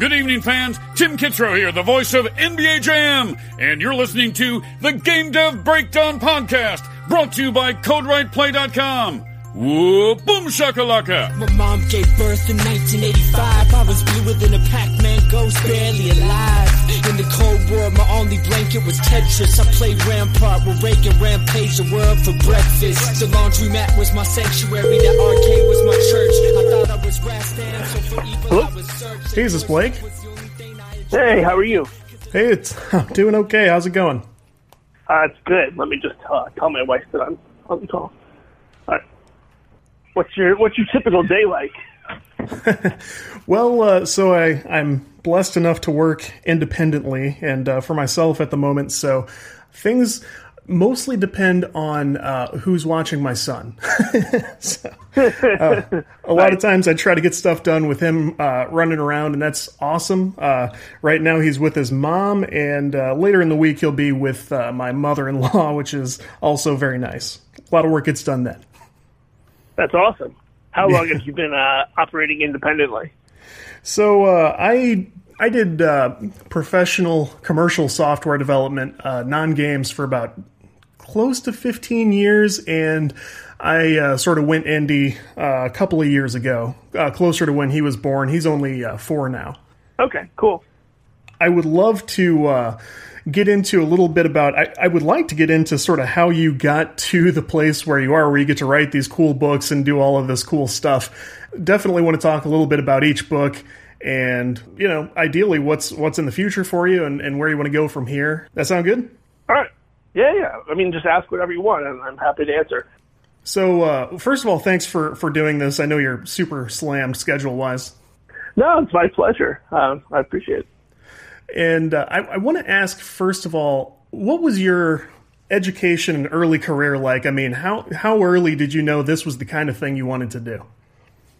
Good evening, fans. Tim Kitzrow here, the voice of NBA Jam, and you're listening to the Game Dev Breakdown Podcast, brought to you by CodeWritePlay.com. Whoa, boom shakalaka! My mom gave birth in 1985. I was bluer than a Pac-Man ghost, barely alive. In the Cold War, my only blanket was Tetris. I played Rampart with Reagan, rampage the world for breakfast. The laundromat was my sanctuary, the arcade was my church. I thought I was Rastan, so for evil I was searched. Hey, is this Blake? Hey, how are you? Hey, it's I'm doing okay. How's it going? Uh, it's good. Let me just uh, tell my wife that I'm on the call. All right. What's your What's your typical day like? Well, uh, so I I'm blessed enough to work independently and uh, for myself at the moment. So things mostly depend on uh, who's watching my son. so, uh, a lot of times I try to get stuff done with him uh, running around, and that's awesome. Uh, right now he's with his mom, and uh, later in the week he'll be with uh, my mother-in-law, which is also very nice. A lot of work gets done then. That's awesome. How long have you been uh, operating independently? So uh, I I did uh, professional commercial software development, uh, non games, for about close to 15 years, and I uh, sort of went indie uh, a couple of years ago, uh, closer to when he was born. He's only uh, four now. Okay, cool. I would love to uh, get into a little bit about. I, I would like to get into sort of how you got to the place where you are, where you get to write these cool books and do all of this cool stuff. Definitely want to talk a little bit about each book and you know ideally what's what's in the future for you and, and where you want to go from here that sound good All right. Yeah, yeah. I mean, just ask whatever you want, and I'm happy to answer. so uh, first of all thanks for for doing this i know you're super slammed schedule wise No, it's my pleasure. Um, I appreciate it. And uh, i, I want to ask first of all what was your education and early career like i mean how how early did you know this was the kind of thing you wanted to do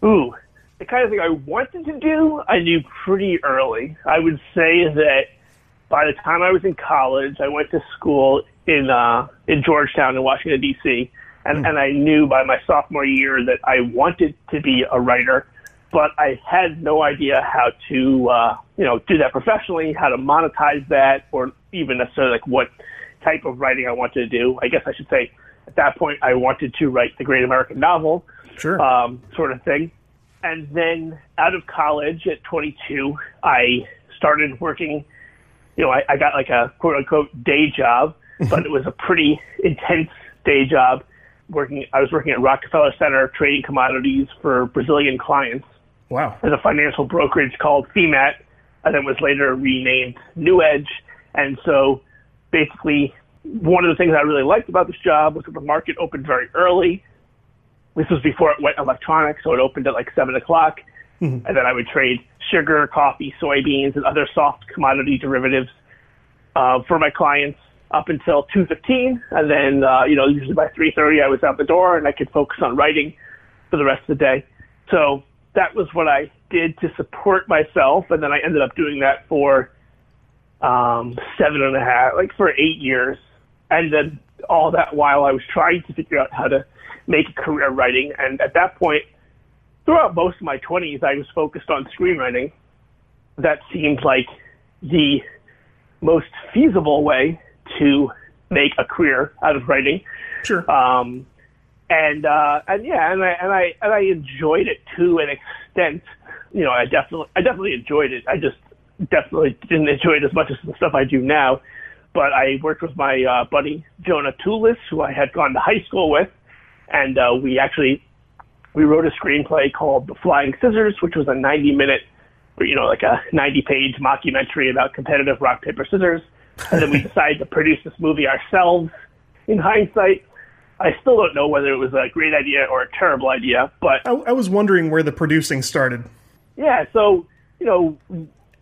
Ooh, the kind of thing I wanted to do, I knew pretty early. I would say that by the time I was in college, I went to school in uh, in Georgetown in Washington D.C. And, and I knew by my sophomore year that I wanted to be a writer, but I had no idea how to uh, you know do that professionally, how to monetize that, or even necessarily like what type of writing I wanted to do. I guess I should say at that point I wanted to write the Great American Novel, sure um, sort of thing. And then out of college at 22, I started working. You know, I, I got like a quote unquote day job, but it was a pretty intense day job. Working, I was working at Rockefeller Center trading commodities for Brazilian clients wow as a financial brokerage called Fimat, and then was later renamed New Edge. And so basically, one of the things I really liked about this job was that the market opened very early. This was before it went electronic, so it opened at like 7 o'clock. And then I would trade sugar, coffee, soybeans, and other soft commodity derivatives uh, for my clients up until 2.15. And then, uh, you know, usually by 3.30 I was out the door and I could focus on writing for the rest of the day. So that was what I did to support myself. And then I ended up doing that for um, seven and a half, like for eight years. And then all that while I was trying to figure out how to make a career writing. And at that point, throughout most of my 20s, I was focused on screenwriting. That seemed like the most feasible way to make a career out of writing. sure Um, and uh, and yeah, and I and I and I enjoyed it to an extent. You know, I definitely I definitely enjoyed it. I just definitely didn't enjoy it as much as the stuff I do now. But I worked with my uh, buddy Jonah Tulis, who I had gone to high school with, and uh, we actually we wrote a screenplay called The Flying Scissors, which was a 90 minute, or, you know, like a 90 page mockumentary about competitive rock paper scissors. And then we decided to produce this movie ourselves. In hindsight, I still don't know whether it was a great idea or a terrible idea, but I, I was wondering where the producing started yeah, so you know,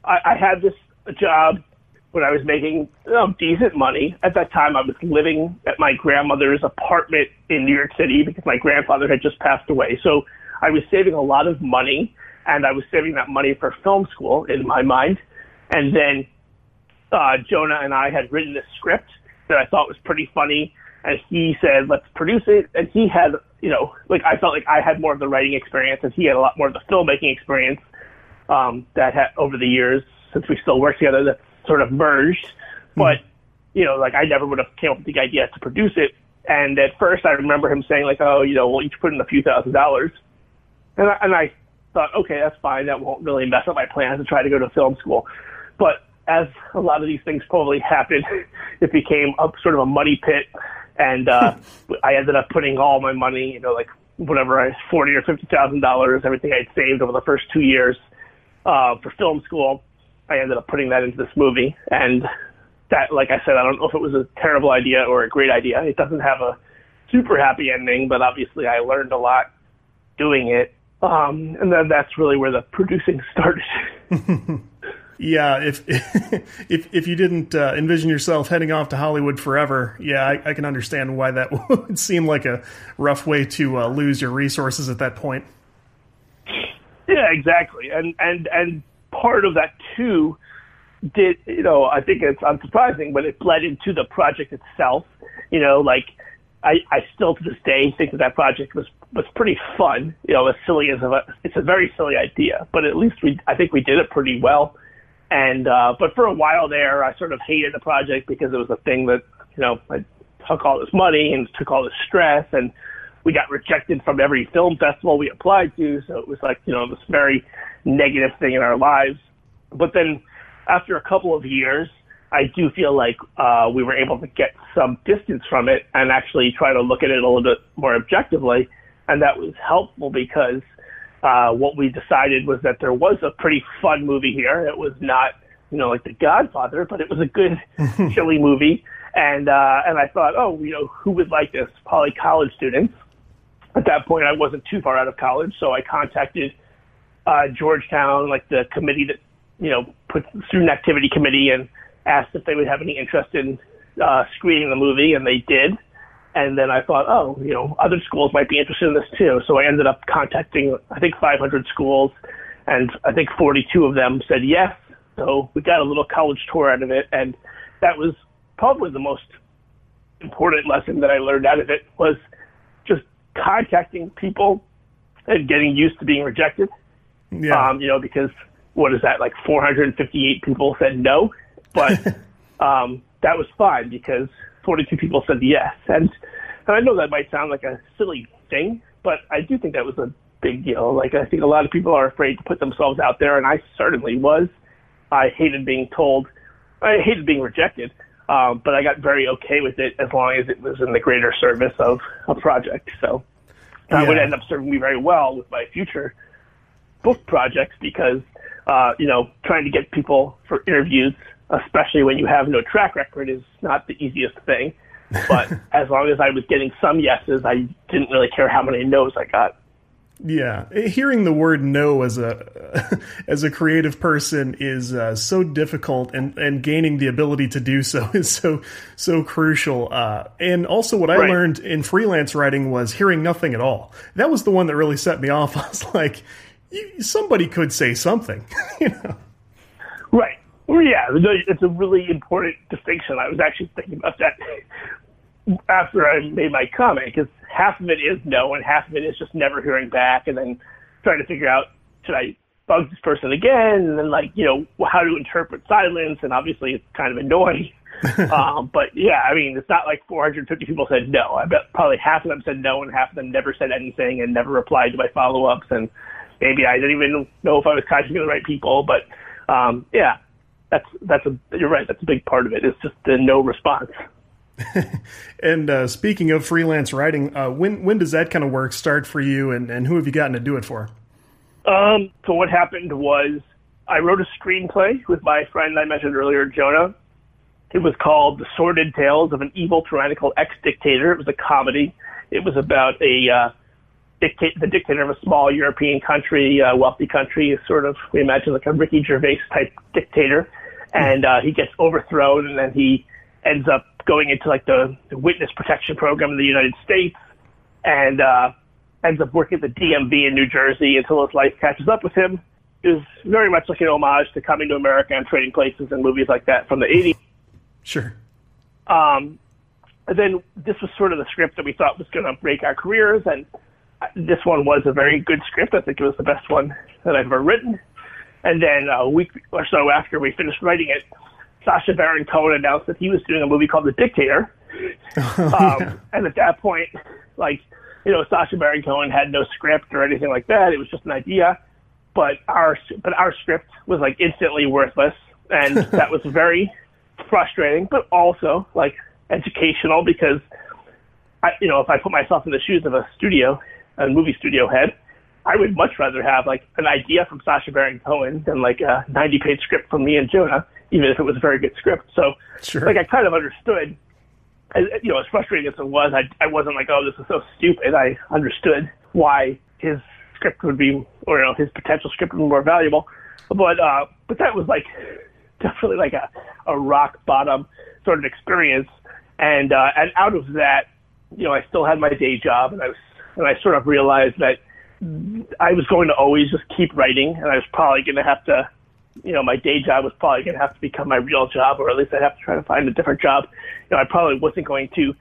I, I had this job when I was making you know, decent money. At that time, I was living at my grandmother's apartment in New York City because my grandfather had just passed away. So I was saving a lot of money, and I was saving that money for film school in my mind. And then uh, Jonah and I had written this script that I thought was pretty funny, and he said, "Let's produce it." And he had, you know, like I felt like I had more of the writing experience, and he had a lot more of the filmmaking experience. um, that ha- over the years since we still work together that sort of merged. But you know, like I never would have came up with the idea to produce it. And at first, I remember him saying like, "Oh, you know, we'll each put in a few thousand dollars," and I, and I thought, okay, that's fine. That won't really mess up my plans to try to go to film school. But as a lot of these things probably happened, it became a sort of a money pit, and uh, I ended up putting all my money, you know, like whatever, I forty or fifty thousand dollars, everything I'd saved over the first two years uh, for film school. I ended up putting that into this movie, and that, like I said, I don't know if it was a terrible idea or a great idea. It doesn't have a super happy ending, but obviously I learned a lot doing it. Um, and then that's really where the producing started. Yeah, if if if you didn't uh, envision yourself heading off to Hollywood forever, yeah, I, I, can understand why that would seem like a rough way to uh, lose your resources at that point. Yeah, exactly, and and and part of that too did you know I think it's unsurprising, but it bled into the project itself. You know, like I I still to this day think that that project was was pretty fun. You know, as silly as a it's a very silly idea, but at least we I think we did it pretty well. And uh, but for a while there, I sort of hated the project because it was a thing that you know I took all this money and took all this stress and we got rejected from every film festival we applied to. So it was like, you know, this very negative thing in our lives. But then after a couple of years, I do feel like uh, we were able to get some distance from it and actually try to look at it a little bit more objectively. And that was helpful because uh, what we decided was that there was a pretty fun movie here. It was not, you know, like The Godfather, but it was a good, silly movie. And uh, and I thought, oh, you know, who would like this? Probably college students. At that point, I wasn't too far out of college, so I contacted uh, Georgetown, like the committee that you know, put student activity committee and asked if they would have any interest in uh, screening the movie, and they did. And then I thought, oh, you know, other schools might be interested in this too. So I ended up contacting, I think, 500 schools, and I think 42 of them said yes. So we got a little college tour out of it, and that was probably the most important lesson that I learned out of it was just contacting people and getting used to being rejected. Yeah. Um, you know, because what is that like 458 people said no, but um, that was fine because 42 people said yes, and and I know that might sound like a silly thing, but I do think that was a big deal. Like I think a lot of people are afraid to put themselves out there, and I certainly was. I hated being told, I hated being rejected, um, but I got very okay with it as long as it was in the greater service of a project. So that Yeah. would end up serving me very well with my future book projects because uh, you know, trying to get people for interviews, especially when you have no track record, is not the easiest thing. But as long as I was getting some yeses, I didn't really care how many no's I got. Yeah, hearing the word "no" as a as a creative person is uh, so difficult, and and gaining the ability to do so is so so crucial. Uh, and also, what I Right. learned in freelance writing was hearing nothing at all. That was the one that really set me off. I was like, you, somebody could say something, you know. Well, yeah, it's a really important distinction. I was actually thinking about that after I made my comment because half of it is no, and half of it is just never hearing back, and then trying to figure out should I bug this person again, and then like you know how to interpret silence, and obviously it's kind of annoying. um, but yeah, I mean, it's not like 450 people said no. I bet probably half of them said no, and half of them never said anything and never replied to my follow ups, and maybe I didn't even know if I was contacting the right people. But um, yeah, that's that's a you're right. That's a big part of it. It's just the no response. And uh, speaking of freelance writing, uh, when when does that kind of work start for you, and, and who have you gotten to do it for? Um, so what happened was I wrote a screenplay with my friend I mentioned earlier, Jonah. It was called The Sordid Tales of an Evil Tyrannical Ex-Dictator. It was a comedy. It was about a uh, dictate the dictator of a small European country, uh, wealthy country, sort of we imagine like a Ricky Gervais type dictator, and uh, he gets overthrown, and then he ends up going into like the, the witness protection program in the United States, and uh, ends up working at the DMV in New Jersey until his life catches up with him. It was very much like an homage to Coming to America and Trading Places and movies like that from the 80s. Sure. Um, and then this was sort of the script that we thought was going to break our careers, and this one was a very good script. I think it was the best one that I've ever written. And then a week or so after we finished writing it, Sacha Baron Cohen announced that he was doing a movie called The Dictator. um, and at that point, like, you know, Sacha Baron Cohen had no script or anything like that. It was just an idea. But our but our script was like instantly worthless, and that was very frustrating, but also like educational because I, you know, if I put myself in the shoes of a studio, a movie studio head, I would much rather have like an idea from Sacha Baron Cohen than like a 90 page script from me and Jonah, even if it was a very good script. So, Sure. like, I kind of understood, as, you know, as frustrating as it was, I, I wasn't like, oh, this is so stupid. I understood why his script would be, or, you know, his potential script would be more valuable. But, uh, but that was like definitely like a, a rock bottom sort of experience. And, uh, and out of that, you know, I still had my day job and I was, and I sort of realized that I was going to always just keep writing, and I was probably going to have to, you know, my day job was probably going to have to become my real job, or at least I'd have to try to find a different job. You know, I probably wasn't going to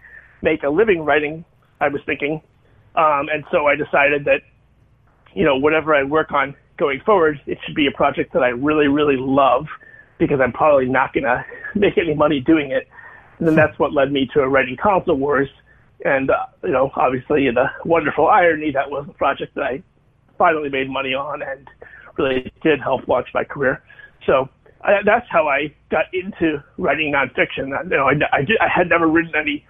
make a living writing. I was thinking, um, and so I decided that, you know, whatever I work on going forward, it should be a project that I really, really love, because I'm probably not going to make any money doing it. And then that's what led me to a writing Console Wars and uh, you know, obviously, the wonderful irony that was a project that I finally made money on and really did help launch my career. So I, that's how I got into writing nonfiction. You know, I, I, did, I had never written any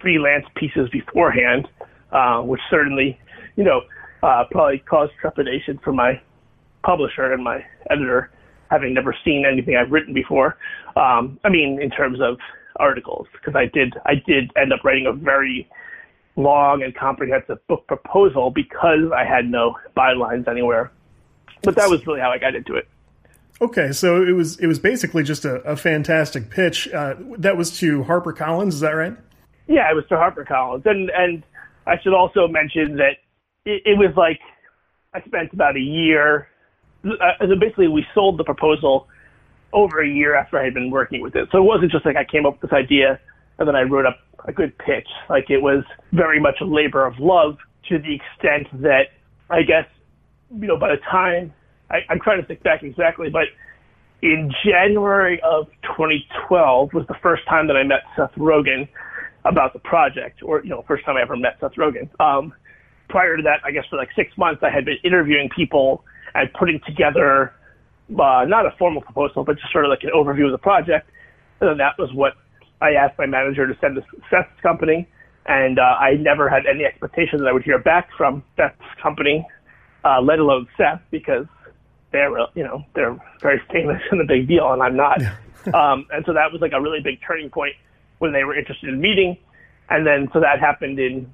freelance pieces beforehand, uh, which certainly, you know, uh, probably caused trepidation for my publisher and my editor, having never seen anything I've written before. Um, I mean, in terms of articles because I did I did end up writing a very long and comprehensive book proposal because I had no bylines anywhere. But that was really how I got into it. Okay, so it was it was basically just a, a fantastic pitch. Uh, that was to Harper Collins, is that right? Yeah, it was to Harper Collins, and and I should also mention that it, it was like I spent about a year. Uh, basically, we sold the proposal over a year after I had been working with it. So it wasn't just like I came up with this idea and then I wrote up a good pitch. Like it was very much a labor of love to the extent that I guess, you know, by the time I, I'm trying to think back exactly, but in January of 2012 was the first time that I met Seth Rogen about the project, or you know, first time I ever met Seth Rogen. Um, prior to that, I guess for like six months, I had been interviewing people and putting together uh, not a formal proposal, but just sort of like an overview of the project. And then that was what I asked my manager to send to Seth's company. And uh, I never had any expectation that I would hear back from Seth's company, uh, let alone Seth, because they're, you know, they're very famous and a big deal, and I'm not. um, and so that was like a really big turning point when they were interested in meeting. And then so that happened in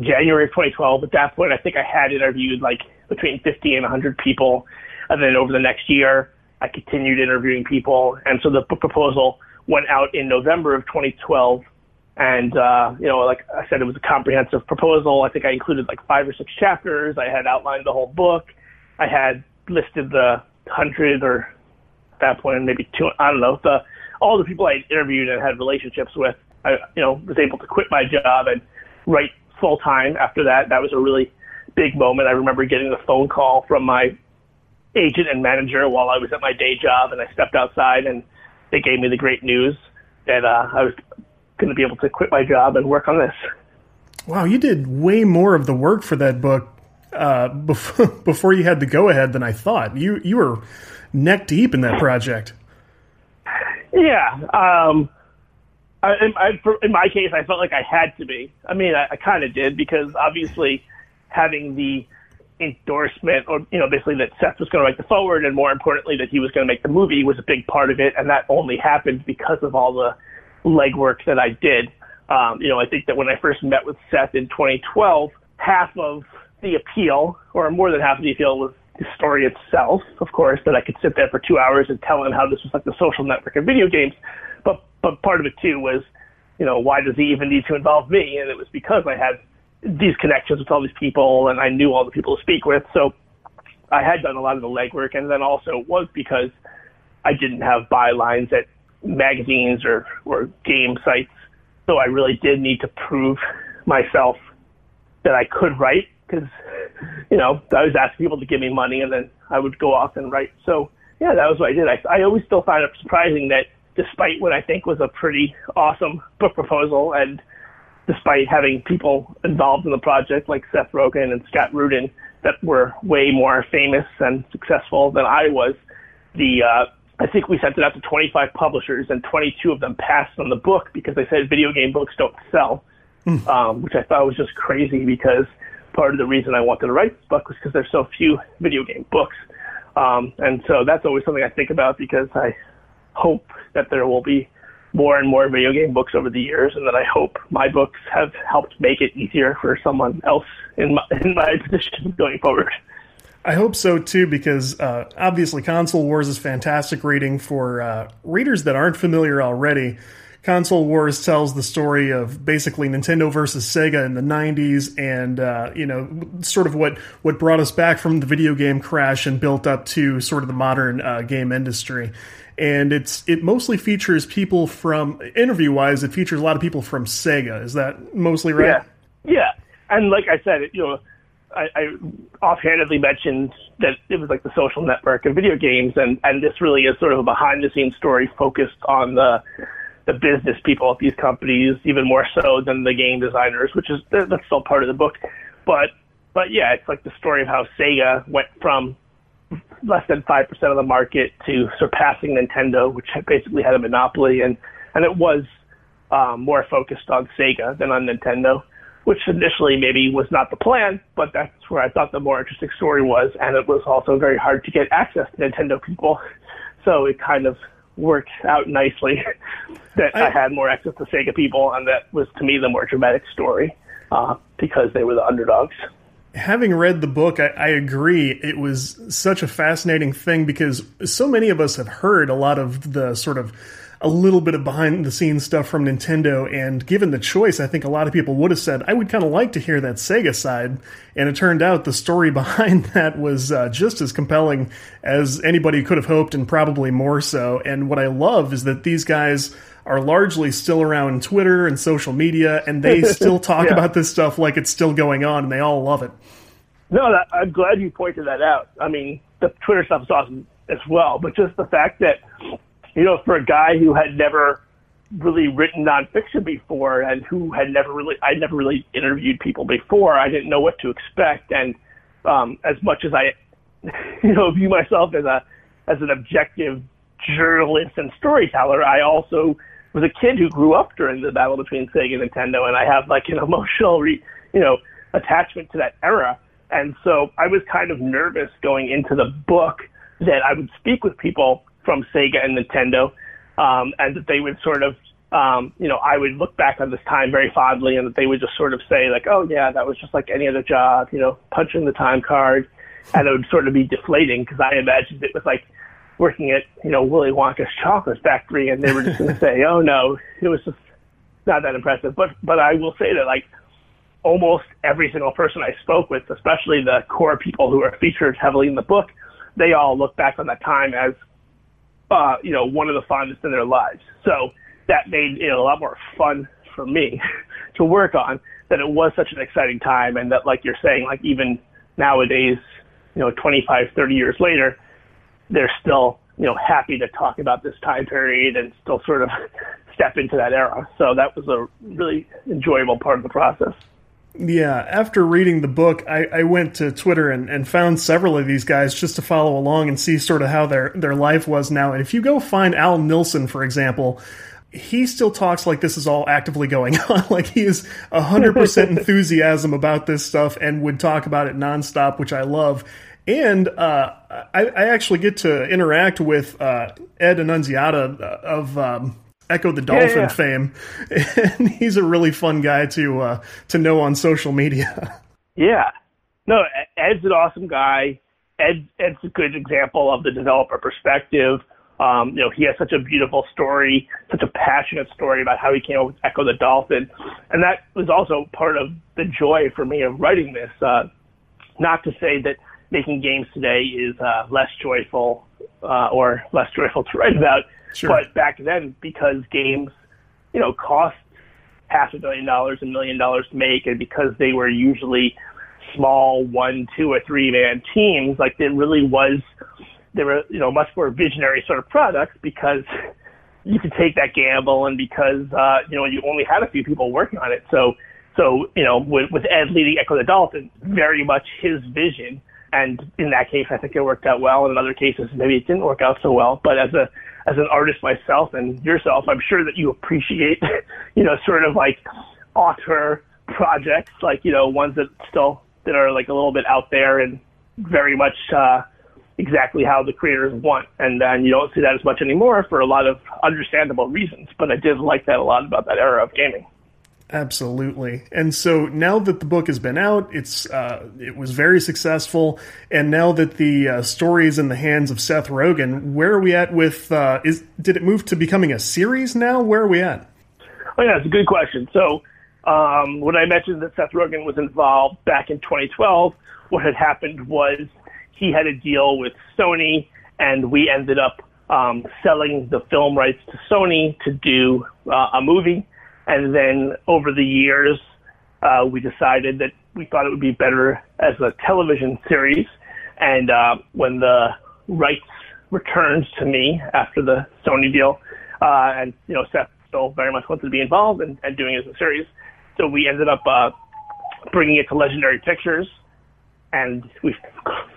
January of 2012. At that point, I think I had interviewed like between 50 and 100 people and then over the next year, I continued interviewing people. And so the proposal went out in November of 2012. And, uh, you know, like I said, it was a comprehensive proposal. I think I included like five or six chapters. I had outlined the whole book. I had listed the hundred or at that point, maybe two, I don't know, the, all the people I interviewed and had relationships with. I, you know, was able to quit my job and write full time after that. That was a really big moment. I remember getting the phone call from my agent and manager while I was at my day job, and I stepped outside and they gave me the great news that uh, I was going to be able to quit my job and work on this. Wow, you did way more of the work for that book uh, before, before you had the go ahead than I thought. You you were neck deep in that project. Yeah, um, I, in, I, in my case, I felt like I had to be. I mean, I, I kind of did because obviously having the endorsement or you know basically that Seth was going to write the foreword and more importantly that he was going to make the movie was a big part of it and that only happened because of all the legwork that I did. Um, you know, I think that when I first met with Seth in 2012, half of the appeal or more than half of the appeal was the story itself, of course, that I could sit there for two hours and tell him how this was like the social network of video games. But but part of it too was, you know, why does he even need to involve me? And it was because I had these connections with all these people, and I knew all the people to speak with. So I had done a lot of the legwork, and then also it was because I didn't have bylines at magazines or or game sites. So I really did need to prove myself that I could write because you know I was asking people to give me money, and then I would go off and write. So yeah, that was what I did. I, I always still find it surprising that despite what I think was a pretty awesome book proposal and despite having people involved in the project like Seth Rogen and Scott Rudin that were way more famous and successful than I was, the uh, I think we sent it out to 25 publishers and 22 of them passed on the book because they said video game books don't sell, mm. um, which I thought was just crazy because part of the reason I wanted to write this book was because there's so few video game books. Um, and so that's always something I think about because I hope that there will be more and more video game books over the years, and that I hope my books have helped make it easier for someone else in my, in my position going forward. I hope so too, because uh, obviously, Console Wars is fantastic reading for uh, readers that aren't familiar already. Console Wars tells the story of basically Nintendo versus Sega in the 90s and, uh, you know, sort of what, what brought us back from the video game crash and built up to sort of the modern uh, game industry. And it's it mostly features people from interview wise. It features a lot of people from Sega. Is that mostly right? Yeah, yeah. And like I said, you know, I, I offhandedly mentioned that it was like the social network of video games, and and this really is sort of a behind the scenes story focused on the the business people at these companies even more so than the game designers, which is that's still part of the book. But but yeah, it's like the story of how Sega went from less than five percent of the market to surpassing Nintendo, which basically had a monopoly, and and it was um, more focused on Sega than on Nintendo, which initially maybe was not the plan, but that's where I thought the more interesting story was, and it was also very hard to get access to Nintendo people, so it kind of worked out nicely that I, I, had more access to Sega people, and that was to me the more dramatic story uh, because they were the underdogs. Having read the book, I, I, agree. It was such a fascinating thing because so many of us have heard a lot of the sort of a little bit of behind the scenes stuff from Nintendo. And given the choice, I think a lot of people would have said, I would kind of like to hear that Sega side. And it turned out the story behind that was uh, just as compelling as anybody could have hoped, and probably more so. And what I love is that these guys are largely still around Twitter and social media, and they still talk yeah. about this stuff like it's still going on, and they all love it. No, that, I'm glad you pointed that out. I mean, the Twitter stuff is awesome as well, but just the fact that you know, for a guy who had never really written nonfiction before and who had never really, I'd never really interviewed people before, I didn't know what to expect. And um, as much as I, you know, view myself as a as an objective journalist and storyteller, I also was a kid who grew up during the battle between Sega and Nintendo, and I have like an emotional, re, you know, attachment to that era. And so I was kind of nervous going into the book that I would speak with people from Sega and Nintendo, um, and that they would sort of, um, you know, I would look back on this time very fondly, and that they would just sort of say like, "Oh yeah, that was just like any other job," you know, punching the time card, and it would sort of be deflating because I imagined it was like working at you know Willy Wonka's chocolate factory, and they were just going to say, "Oh no, it was just not that impressive." But but I will say that like almost every single person I spoke with, especially the core people who are featured heavily in the book, they all look back on that time as uh, you know, one of the fondest in their lives. So that made it a lot more fun for me to work on. That it was such an exciting time, and that, like you're saying, like even nowadays, you know, 25, 30 years later, they're still, you know, happy to talk about this time period and still sort of step into that era. So that was a really enjoyable part of the process. Yeah, after reading the book, I, I went to Twitter and, and found several of these guys just to follow along and see sort of how their, their life was now. And if you go find Al Nilsen, for example, he still talks like this is all actively going on. like he is 100% enthusiasm about this stuff and would talk about it nonstop, which I love. And uh, I, I, actually get to interact with uh, Ed Annunziata of um, Ecco the Dolphin yeah, yeah. fame, and he's a really fun guy to uh, to know on social media. Yeah, no, Ed's an awesome guy. Ed Ed's a good example of the developer perspective. Um, you know, he has such a beautiful story, such a passionate story about how he came up with Ecco the Dolphin, and that was also part of the joy for me of writing this. Uh, not to say that making games today is uh, less joyful uh, or less joyful to write about Sure. But back then, because games, you know, cost half a billion dollars, a million dollars to make, and because they were usually small one, two, or three man teams. Like it really was, they were you know much more visionary sort of products because you could take that gamble and because uh, you know you only had a few people working on it. So so you know with, with Ed leading Ecco the Dolphin, very much his vision. And in that case, I think it worked out well. In other cases, maybe it didn't work out so well. But as a as an artist myself and yourself, I'm sure that you appreciate, you know, sort of like author projects, like you know, ones that still that are like a little bit out there and very much uh, exactly how the creators want. And then you don't see that as much anymore for a lot of understandable reasons. But I did like that a lot about that era of gaming. Absolutely. And so now that the book has been out, it's uh, it was very successful, and now that the uh, story is in the hands of Seth Rogen, where are we at with? Uh, is did it move to becoming a series now? Where are we at? Oh yeah, it's a good question. So um, when I mentioned that Seth Rogen was involved back in 2012, what had happened was he had a deal with Sony, and we ended up um, selling the film rights to Sony to do uh, a movie and then over the years, uh, we decided that we thought it would be better as a television series. And uh, when the rights returned to me after the Sony deal, uh, and you know Seth still very much wanted to be involved and, doing it as a series, so we ended up uh, bringing it to Legendary Pictures, and we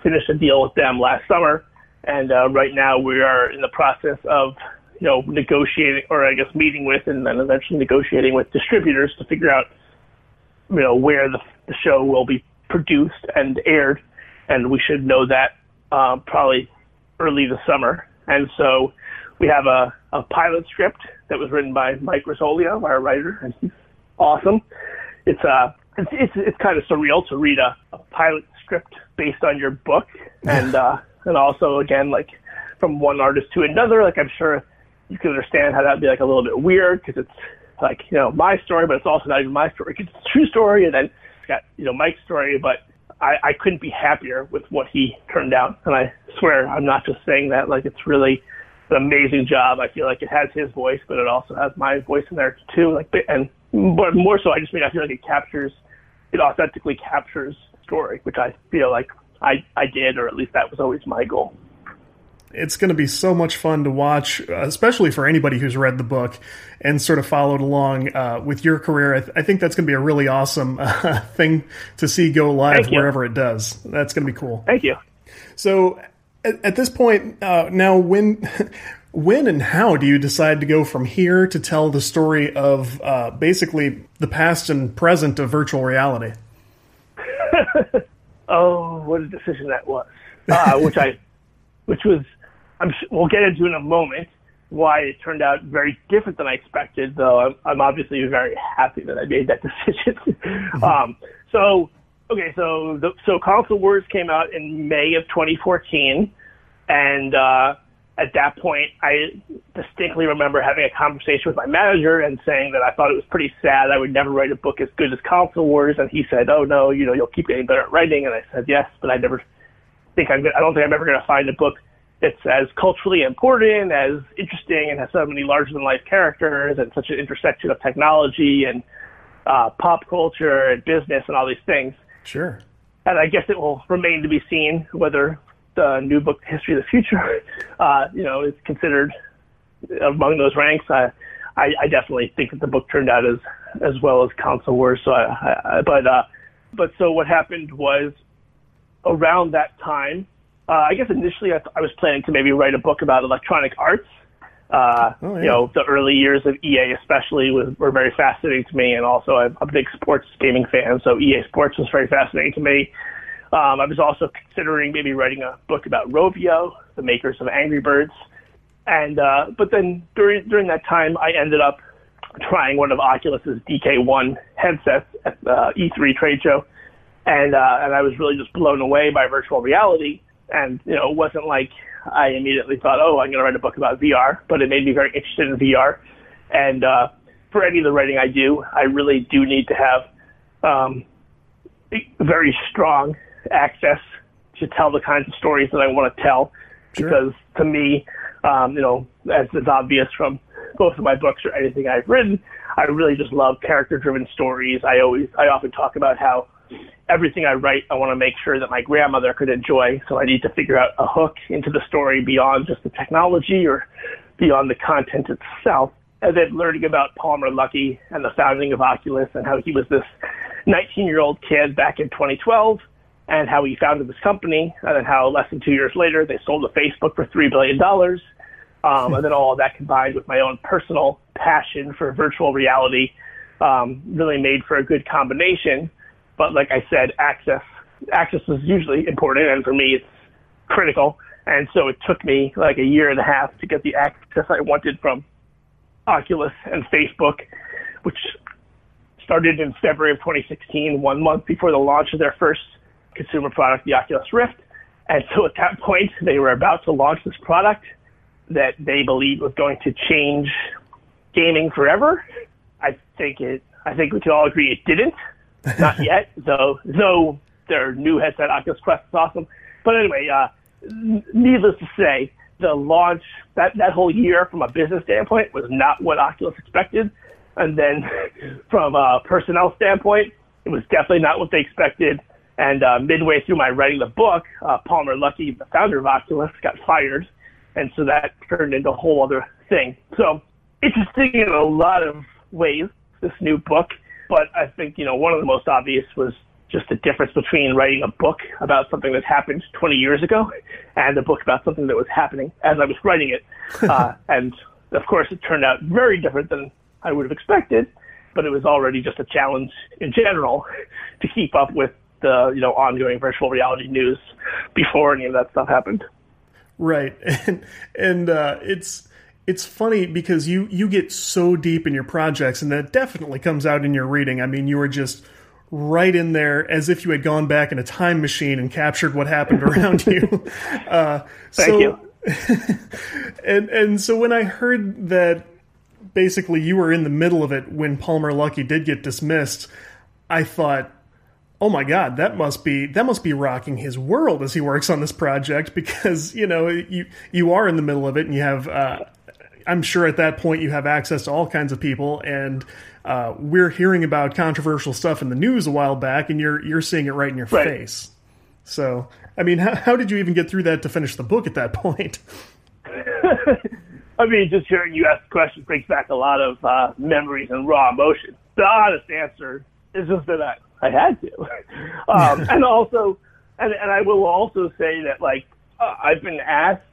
finished a deal with them last summer. And uh, right now we are in the process of you know, negotiating or I guess meeting with and then eventually negotiating with distributors to figure out, you know, where the, the show will be produced and aired. And we should know that uh, probably early this summer. And so we have a, a pilot script that was written by Mike Rizzolio, our writer, and he's awesome. It's uh, it's it's, it's kind of surreal to read a, a pilot script based on your book, and uh, and also again like from one artist to another. Like I'm sure you can understand how that'd be like a little bit weird because it's like you know my story, but it's also not even my story. It's a true story, and then it's got you know Mike's story. But I, I couldn't be happier with what he turned out, and I swear I'm not just saying that. Like it's really an amazing job. I feel like it has his voice, but it also has my voice in there too. Like and but more so, I just mean I feel like it captures, it authentically captures story, which I feel like I I did, or at least that was always my goal it's going to be so much fun to watch, especially for anybody who's read the book and sort of followed along uh, with your career. I, th- I, think that's going to be a really awesome uh, thing to see go live wherever it does. That's going to be cool. Thank you. So, at, at this point, uh, now when. When and how do you decide to go from here to tell the story of uh, basically the past and present of virtual reality? oh, what a decision that was! Uh, which I, which was I'm, we'll get into in a moment why it turned out very different than I expected, though I'm, I'm obviously very happy that I made that decision. Mm-hmm. um, so, okay, so the, so Console Wars came out in May of 2014, and uh, at that point, I distinctly remember having a conversation with my manager and saying that I thought it was pretty sad I would never write a book as good as Console Wars, and he said, "Oh no, you know, you'll keep getting better at writing," and I said, "Yes, but I never think I'm. I don't think I'm ever going to find a book." It's as culturally important, as interesting, and has so many larger than life characters, and such an intersection of technology and uh, pop culture and business and all these things. Sure. And I guess it will remain to be seen whether the new book, History of the Future, uh, you know, is considered among those ranks. I, I, I definitely think that the book turned out as as well as Console Wars. So, I, I, but uh, but so what happened was around that time uh, I guess initially I, th- I was planning to maybe write a book about electronic arts. Uh, oh, yeah. You know, the early years of EA especially was, were very fascinating to me, and also I'm a big sports gaming fan, so EA Sports was very fascinating to me. Um, I was also considering maybe writing a book about Rovio, the makers of Angry Birds, and uh, but then during during that time I ended up trying one of Oculus's DK1 headsets at the E3 trade show, and uh, and I was really just blown away by virtual reality and you know, it wasn't like I immediately thought, oh, I'm going to write a book about VR, but it made me very interested in VR. And uh, for any of the writing I do, I really do need to have um, very strong access to tell the kinds of stories that I want to tell. Sure. Because to me, um, you know, as is obvious from both of my books or anything I've written, I really just love character-driven stories. I always, I often talk about how everything I write, I want to make sure that my grandmother could enjoy. So I need to figure out a hook into the story beyond just the technology or beyond the content itself. And then learning about Palmer Luckey and the founding of Oculus and how he was this 19 year old kid back in 2012 and how he founded this company and then how less than two years later they sold to Facebook for $3 billion. Um, and then all that combined with my own personal passion for virtual reality um, really made for a good combination. But like I said, access access is usually important, and for me, it's critical. And so it took me like a year and a half to get the access I wanted from Oculus and Facebook, which started in February of 2016, one month before the launch of their first consumer product, the Oculus Rift. And so at that point, they were about to launch this product that they believed was going to change gaming forever. I think it. I think we can all agree it didn't. Not yet, though. Though their new headset, Oculus Quest, is awesome. But anyway, uh, needless to say, the launch that that whole year, from a business standpoint, was not what Oculus expected. And then, from a personnel standpoint, it was definitely not what they expected. And uh, midway through my writing the book, uh, Palmer Luckey, the founder of Oculus, got fired, and so that turned into a whole other thing. So interesting in a lot of ways, this new book. But I think, you know, one of the most obvious was just the difference between writing a book about something that happened 20 years ago and a book about something that was happening as I was writing it. Uh, and of course, it turned out very different than I would have expected, but it was already just a challenge in general to keep up with the, you know, ongoing virtual reality news before any of that stuff happened. Right. And, and, uh, it's, it's funny because you you get so deep in your projects and that definitely comes out in your reading. I mean you were just right in there as if you had gone back in a time machine and captured what happened around you. Uh, thank so, you. and and so when i heard that basically you were in the middle of it when palmer Luckey did get dismissed i thought oh my god that must be that must be rocking his world as he works on this project because you know you you are in the middle of it and you have uh, I'm sure at that point you have access to all kinds of people, and uh, we're hearing about controversial stuff in the news a while back, and you're you're seeing it right in your right. face. So, I mean, how, how did you even get through that to finish the book at that point? I mean, just hearing you ask the question brings back a lot of uh, memories and raw emotion. The honest answer is just that I, I had to, um, and also, and, and I will also say that like uh, I've been asked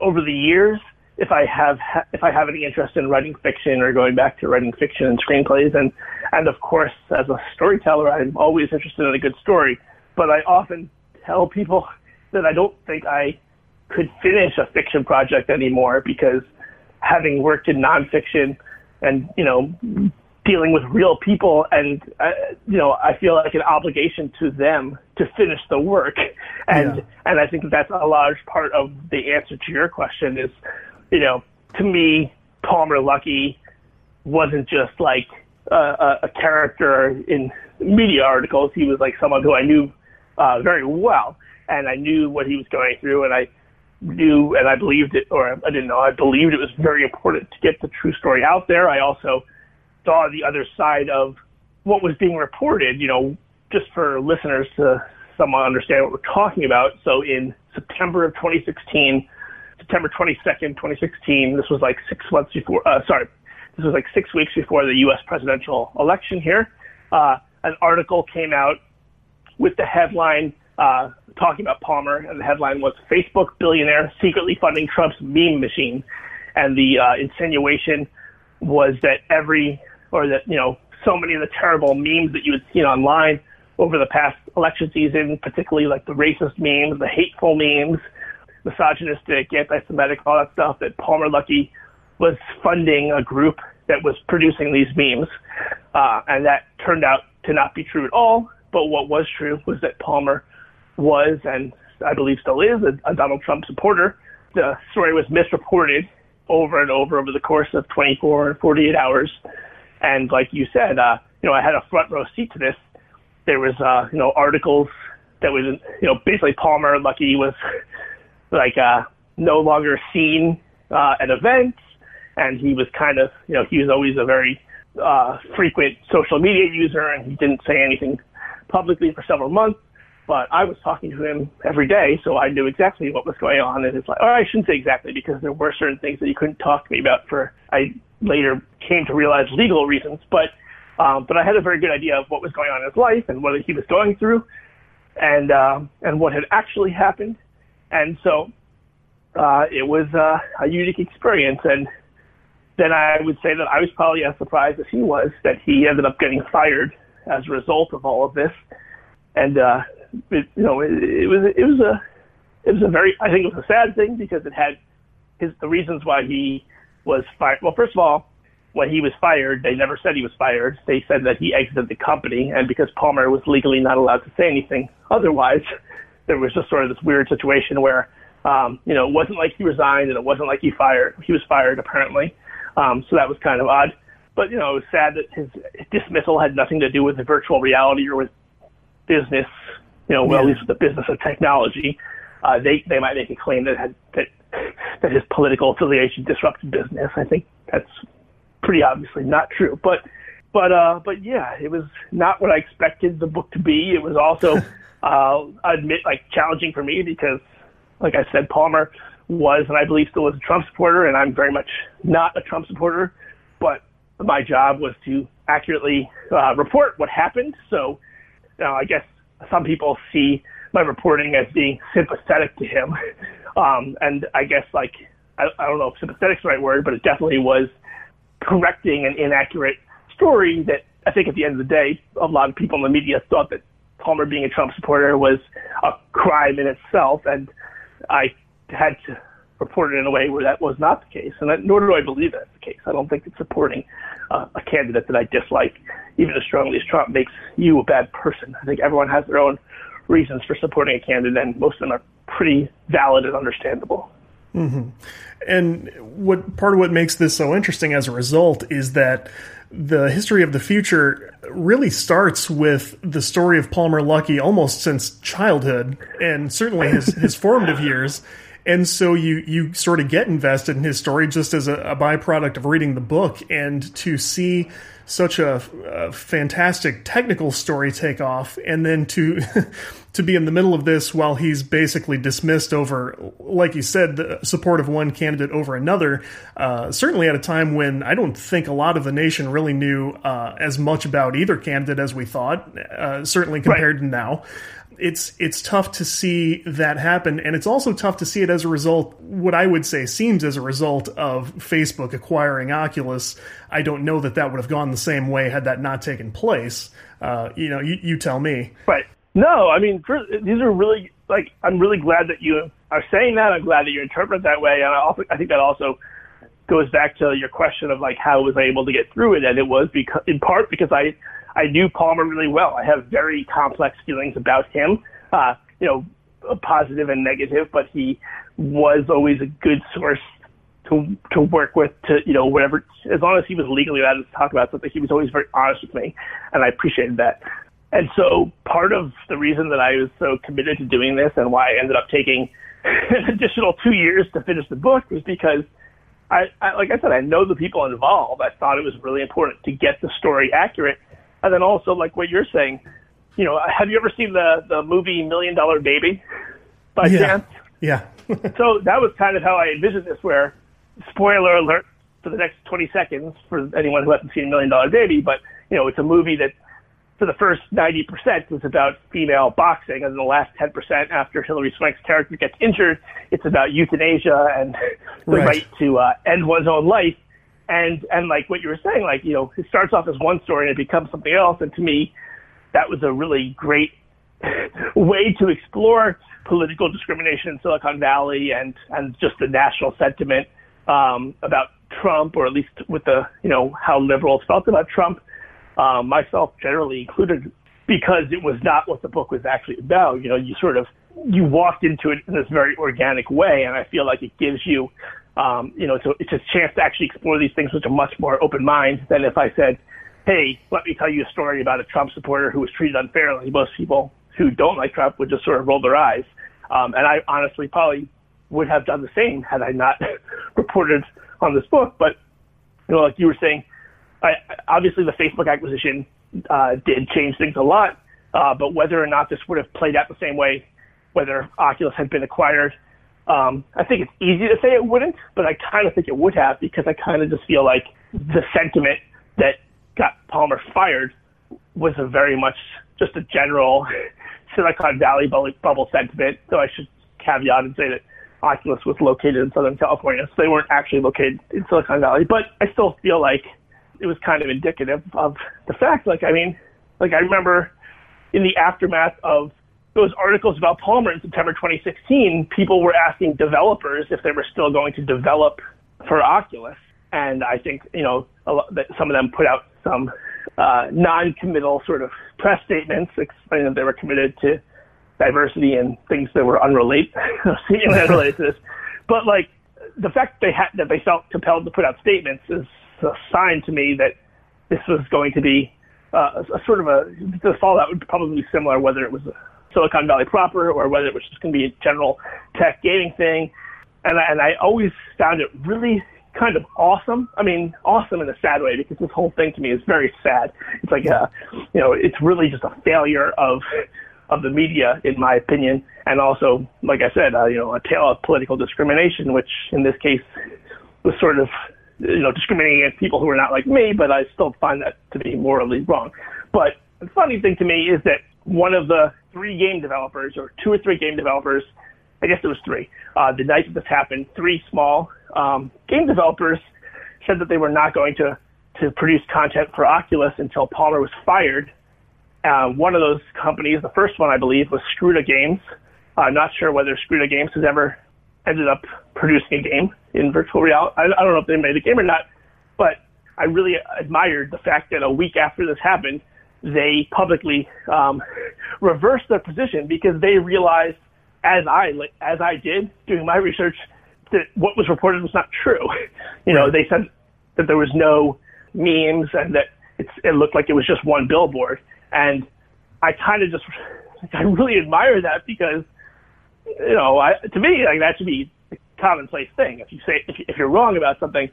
over the years if I have if I have any interest in writing fiction or going back to writing fiction and screenplays and and of course as a storyteller I'm always interested in a good story but I often tell people that I don't think I could finish a fiction project anymore because having worked in nonfiction and you know dealing with real people and uh, you know I feel like an obligation to them to finish the work and yeah. and I think that's a large part of the answer to your question is you know, to me, Palmer Luckey wasn't just like a, a character in media articles. He was like someone who I knew uh, very well, and I knew what he was going through, and I knew and I believed it, or I didn't know, I believed it was very important to get the true story out there. I also saw the other side of what was being reported, you know, just for listeners to somewhat understand what we're talking about. So in September of 2016, September 22nd, 2016. This was like six months before, uh, sorry, this was like six weeks before the U.S. presidential election here. Uh, an article came out with the headline uh, talking about Palmer, and the headline was Facebook billionaire secretly funding Trump's meme machine. And the uh, insinuation was that every, or that, you know, so many of the terrible memes that you had seen online over the past election season, particularly like the racist memes, the hateful memes, misogynistic, anti-Semitic, all that stuff, that Palmer Luckey was funding a group that was producing these memes, uh, and that turned out to not be true at all. But what was true was that Palmer was, and I believe still is, a, a Donald Trump supporter. The story was misreported over and over over the course of 24 and 48 hours. And like you said, uh, you know, I had a front row seat to this. There was, uh, you know, articles that was, you know, basically Palmer Luckey was like uh, no longer seen uh, at events, and he was kind of you know he was always a very uh, frequent social media user, and he didn't say anything publicly for several months, but I was talking to him every day, so I knew exactly what was going on. And it's like, or I shouldn't say exactly because there were certain things that he couldn't talk to me about for I later came to realize legal reasons, but um, but I had a very good idea of what was going on in his life and what he was going through, and uh, and what had actually happened, and so uh, it was uh, a unique experience. And then I would say that I was probably as surprised as he was that he ended up getting fired as a result of all of this, and uh, it, you know it, it was it was a it was a very I think it was a sad thing because it had his the reasons why he was fired. Well, first of all, when he was fired, they never said he was fired. They said that he exited the company, and because Palmer was legally not allowed to say anything otherwise, there was just sort of this weird situation where, um, you know, it wasn't like he resigned and it wasn't like he fired. He was fired apparently, um, so that was kind of odd. But you know, it was sad that his dismissal had nothing to do with the virtual reality or with business. You know, well, yeah. at least with the business of technology. Uh, they they might make a claim that had that that his political affiliation disrupted business. I think that's pretty obviously not true. But but uh, but yeah, it was not what I expected the book to be. It was also, uh, I admit, like challenging for me because, like I said, Palmer was and I believe still is a Trump supporter, and I'm very much not a Trump supporter. But my job was to accurately uh, report what happened. So, you know, I guess some people see my reporting as being sympathetic to him, um, and I guess like I, I don't know if sympathetic is the right word, but it definitely was correcting an inaccurate story that I think at the end of the day, a lot of people in the media thought that Palmer being a Trump supporter was a crime in itself, and I had to report it in a way where that was not the case, and that, nor do I believe that's the case. I don't think that supporting uh, a candidate that I dislike, even as strongly as Trump, makes you a bad person. I think everyone has their own reasons for supporting a candidate, and most of them are pretty valid and understandable. Mm-hmm. And what part of what makes this so interesting as a result is that the history of the future really starts with the story of Palmer Luckey almost since childhood and certainly his, his formative years. And so you you sort of get invested in his story just as a, a byproduct of reading the book and to see such a, a, fantastic technical story take off, and then to to be in the middle of this while he's basically dismissed over, like you said, the support of one candidate over another. Uh, certainly at a time when I don't think a lot of the nation really knew uh, as much about either candidate as we thought. Uh, certainly compared right. to now it's it's tough to see that happen, and it's also tough to see it as a result. What I would say seems as a result of Facebook acquiring Oculus. I don't know that that would have gone the same way had that not taken place. Uh, you know, you, you tell me. Right. No, I mean, for, these are really like I'm really glad that you are saying that. I'm glad that you interpret it that way, and I also I think that also goes back to your question of like how was I able to get through it, and it was because in part because I I knew Palmer really well. I have very complex feelings about him, uh, you know, positive and negative, but he was always a good source to to work with to you know whatever as long as he was legally allowed to talk about something he was always very honest with me and I appreciated that and so part of the reason that I was so committed to doing this and why I ended up taking an additional two years to finish the book was because I, I like I said I know the people involved I thought it was really important to get the story accurate and then also like what you're saying, you know, have you ever seen the the movie Million Dollar Baby by yeah. chance? Yeah. so that was kind of how I envisioned this. Where spoiler alert for the next 20 seconds for anyone who hasn't seen Million Dollar Baby, but you know, it's a movie that for the first 90% was about female boxing, and the last 10% after Hilary Swank's character gets injured, it's about euthanasia and the right, right to uh, end one's own life and and like what you were saying, like you know, it starts off as one story and it becomes something else. And to me, that was a really great way to explore political discrimination in Silicon Valley and and just the national sentiment um, about Trump, or at least with the you know how liberals felt about Trump, um, myself generally included, because it was not what the book was actually about. You know, you sort of you walked into it in this very organic way, and I feel like it gives you um, you know, a, it's a chance to actually explore these things with a much more open mind than if I said, hey, let me tell you a story about a Trump supporter who was treated unfairly. Most people who don't like Trump would just sort of roll their eyes. Um, and I honestly probably would have done the same had I not reported on this book. But, you know, like you were saying, I, obviously the Facebook acquisition uh, did change things a lot. Uh, but whether or not this would have played out the same way, whether Oculus had been acquired, um, I think it's easy to say it wouldn't, but I kind of think it would have because I kind of just feel like the sentiment that got Palmer fired was a very much just a general Silicon Valley bubble bubble sentiment. So I should caveat and say that Oculus was located in Southern California, so they weren't actually located in Silicon Valley. But I still feel like it was kind of indicative of the fact. Like, I mean, like I remember in the aftermath of those articles about Palmer in September 2016, people were asking developers if they were still going to develop for Oculus. And I think, you know, lot, some of them put out some uh, non-committal sort of press statements explaining that they were committed to diversity and things that were unrelated, seemingly unrelated to this. But like the fact that they had that they felt compelled to put out statements is a sign to me that this was going to be uh, a, a sort of a the fallout would probably be similar whether it was Silicon Valley proper or whether it was just going to be a general tech gaming thing. And I, and I always found it really kind of awesome. I mean, awesome in a sad way because this whole thing to me is very sad. It's like a, you know, it's really just a failure of of the media, in my opinion, and also, like I said, uh, you know, a tale of political discrimination, which in this case was sort of, you know, discriminating against people who are not like me, but I still find that to be morally wrong. But the funny thing to me is that one of the three game developers, or two or three game developers, I guess it was three, uh, the night that this happened, three small um, game developers said that they were not going to, to produce content for Oculus until Palmer was fired. Uh, one of those companies, the first one I believe, was Screwta Games. I'm not sure whether Screwta Games has ever ended up producing a game in virtual reality. I, I don't know if they made a game or not, but I really admired the fact that a week after this happened, they publicly um, reversed their position because they realized, as I as I did doing my research, that what was reported was not true. You know, they said that there was no memes and that it's, it looked like it was just one billboard. And I kind of just, I really admire that because, you know, I, to me, like that should be a commonplace thing. If you say, if, if you're wrong about something,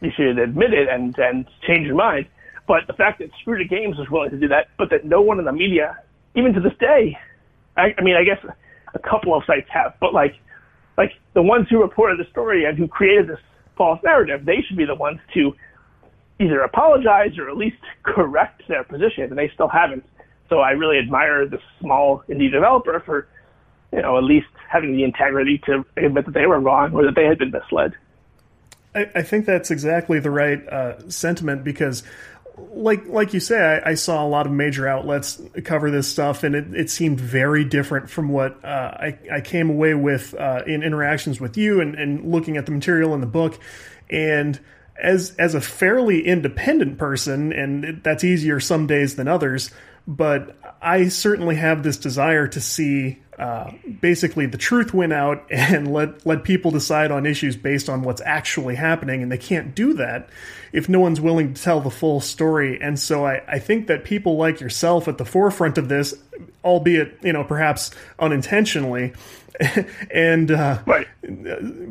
you should admit it and, and change your mind. But the fact that Screwta Games was willing to do that, but that no one in the media, even to this day, I, I mean, I guess a couple of sites have, but like like the ones who reported the story and who created this false narrative, they should be the ones to either apologize or at least correct their position, and they still haven't. So I really admire this small indie developer for, you know, at least having the integrity to admit that they were wrong or that they had been misled. I, I think that's exactly the right uh, sentiment because like like you say, I, I, saw a lot of major outlets cover this stuff, and it, it seemed very different from what uh, I, I came away with uh, in interactions with you and, and looking at the material in the book. And as as a fairly independent person, and that's easier some days than others, but I certainly have this desire to see uh, basically the truth win out and let let people decide on issues based on what's actually happening, and they can't do that if no one's willing to tell the full story. And so I, I think that people like yourself at the forefront of this, albeit you know perhaps unintentionally, and uh, right.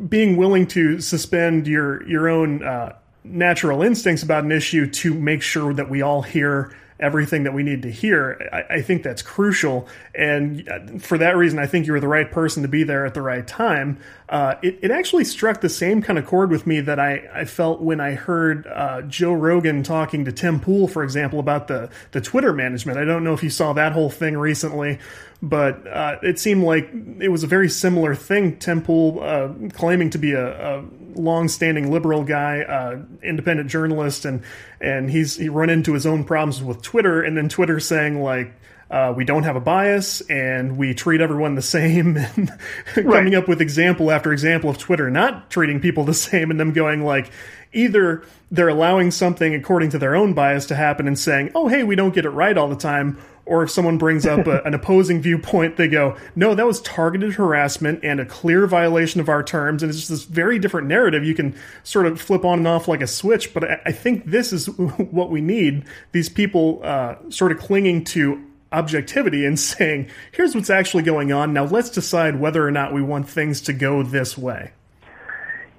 being willing to suspend your your own uh, natural instincts about an issue to make sure that we all hear everything that we need to hear. I, I, think that's crucial. And for that reason, I think you were the right person to be there at the right time. Uh, it, it, actually struck the same kind of chord with me that I, I felt when I heard uh, Joe Rogan talking to Tim Pool, for example, about the, the Twitter management. I don't know if you saw that whole thing recently, but uh, it seemed like it was a very similar thing. Tim Pool uh, claiming to be a, a long-standing liberal guy, uh, independent journalist, and and he's he run into his own problems with Twitter, and then Twitter saying like. Uh, we don't have a bias and we treat everyone the same and coming up with example after example of twitter not treating people the same and them going like either they're allowing something according to their own bias to happen and saying oh hey we don't get it right all the time or if someone brings up a, an opposing viewpoint, they go, no, that was targeted harassment and a clear violation of our terms. And it's just this very different narrative you can sort of flip on and off like a switch. But I, I think this is what we need these people uh, sort of clinging to objectivity and saying, here's what's actually going on. Now let's decide whether or not we want things to go this way.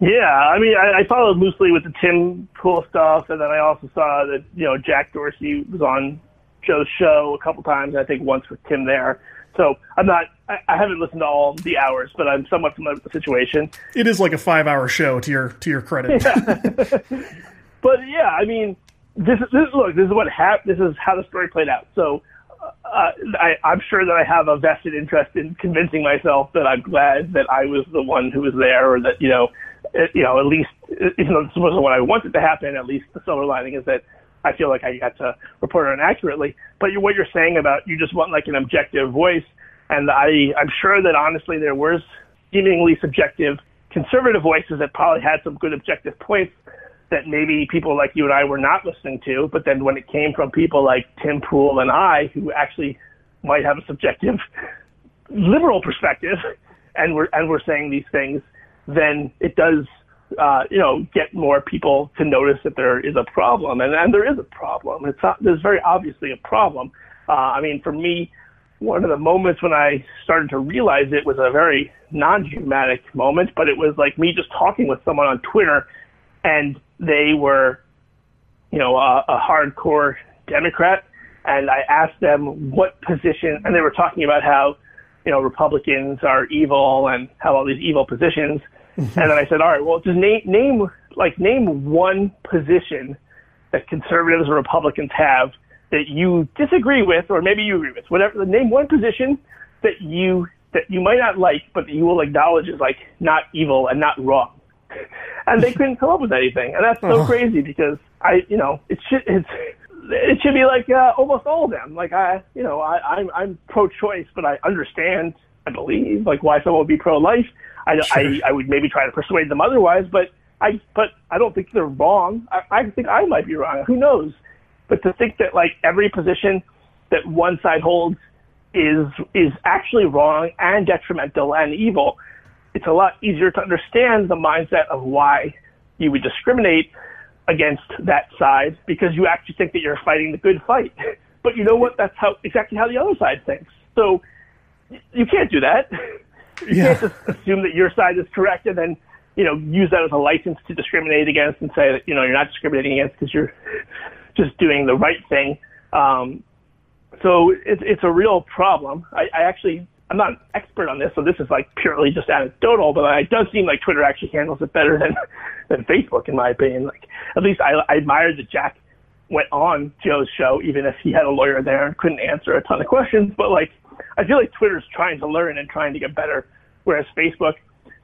Yeah, I mean, I, I followed loosely with the Tim Pool stuff, and then I also saw that you know Jack Dorsey was on Joe's show a couple times. I think once with Tim there. So I'm not. I, I haven't listened to all the hours, but I'm somewhat familiar with the situation. It is like a five-hour show to your to your credit. but yeah, I mean, this, this look. This is what hap- This is how the story played out. So uh, I, I'm sure that I have a vested interest in convincing myself that I'm glad that I was the one who was there, or that you know, it, you know, at least even though this wasn't what I wanted to happen, at least the silver lining is that I feel like I got to report on accurately. But what you're saying about you just want like an objective voice, and I I'm sure that honestly there was seemingly subjective conservative voices that probably had some good objective points that maybe people like you and I were not listening to. But then when it came from people like Tim Pool and I, who actually might have a subjective liberal perspective, and we're and we're saying these things, then it does uh, you know, get more people to notice that there is a problem, and, and there is a problem. It's not, there's very obviously a problem. Uh, I mean, for me, one of the moments when I started to realize it was a very non-dramatic moment, but it was like me just talking with someone on Twitter, and they were, you know, a, a hardcore Democrat, and I asked them what position, and they were talking about how, you know, Republicans are evil and have all these evil positions and then I said, all right, well, just name name like name one position that conservatives or Republicans have that you disagree with, or maybe you agree with. Whatever. Name one position that you that you might not like, but that you will acknowledge is like not evil and not wrong. And they couldn't come up with anything, and that's so oh. crazy because I, you know, it should it's it should be like uh, almost all of them. Like I, you know, I, I'm I'm pro-choice, but I understand, I believe, like why someone would be pro-life. I, sure. I, I would maybe try to persuade them otherwise, but I, but I don't think they're wrong. I, I think I might be wrong. Who knows? But to think that like every position that one side holds is is actually wrong and detrimental and evil, it's a lot easier to understand the mindset of why you would discriminate against that side because you actually think that you're fighting the good fight. But you know what? That's how exactly how the other side thinks. So you can't do that. You yeah. can't just assume that your side is correct and then, you know, use that as a license to discriminate against and say that, you know, you're not discriminating against because you're just doing the right thing. Um, so it's, it's a real problem. I, I actually, I'm not an expert on this, so this is like purely just anecdotal, but it does seem like Twitter actually handles it better than, than Facebook, in my opinion. Like, at least I, I admired that Jack went on Joe's show, even if he had a lawyer there and couldn't answer a ton of questions. But like, I feel like Twitter's trying to learn and trying to get better, whereas Facebook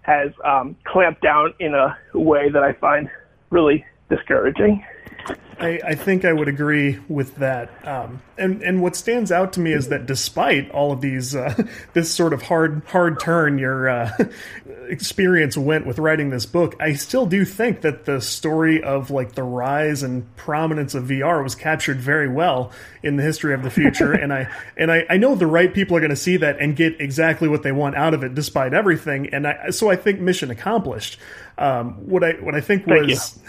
has um, clamped down in a way that I find really discouraging. I, I, think I would agree with that. Um, and and what stands out to me is that despite all of these, uh, this sort of hard hard turn your uh, experience went with writing this book, I still do think that the story of like the rise and prominence of VR was captured very well in the history of the future. and I and I, I know the right people are going to see that and get exactly what they want out of it, despite everything. And I, so I think mission accomplished. Um, what I what I think was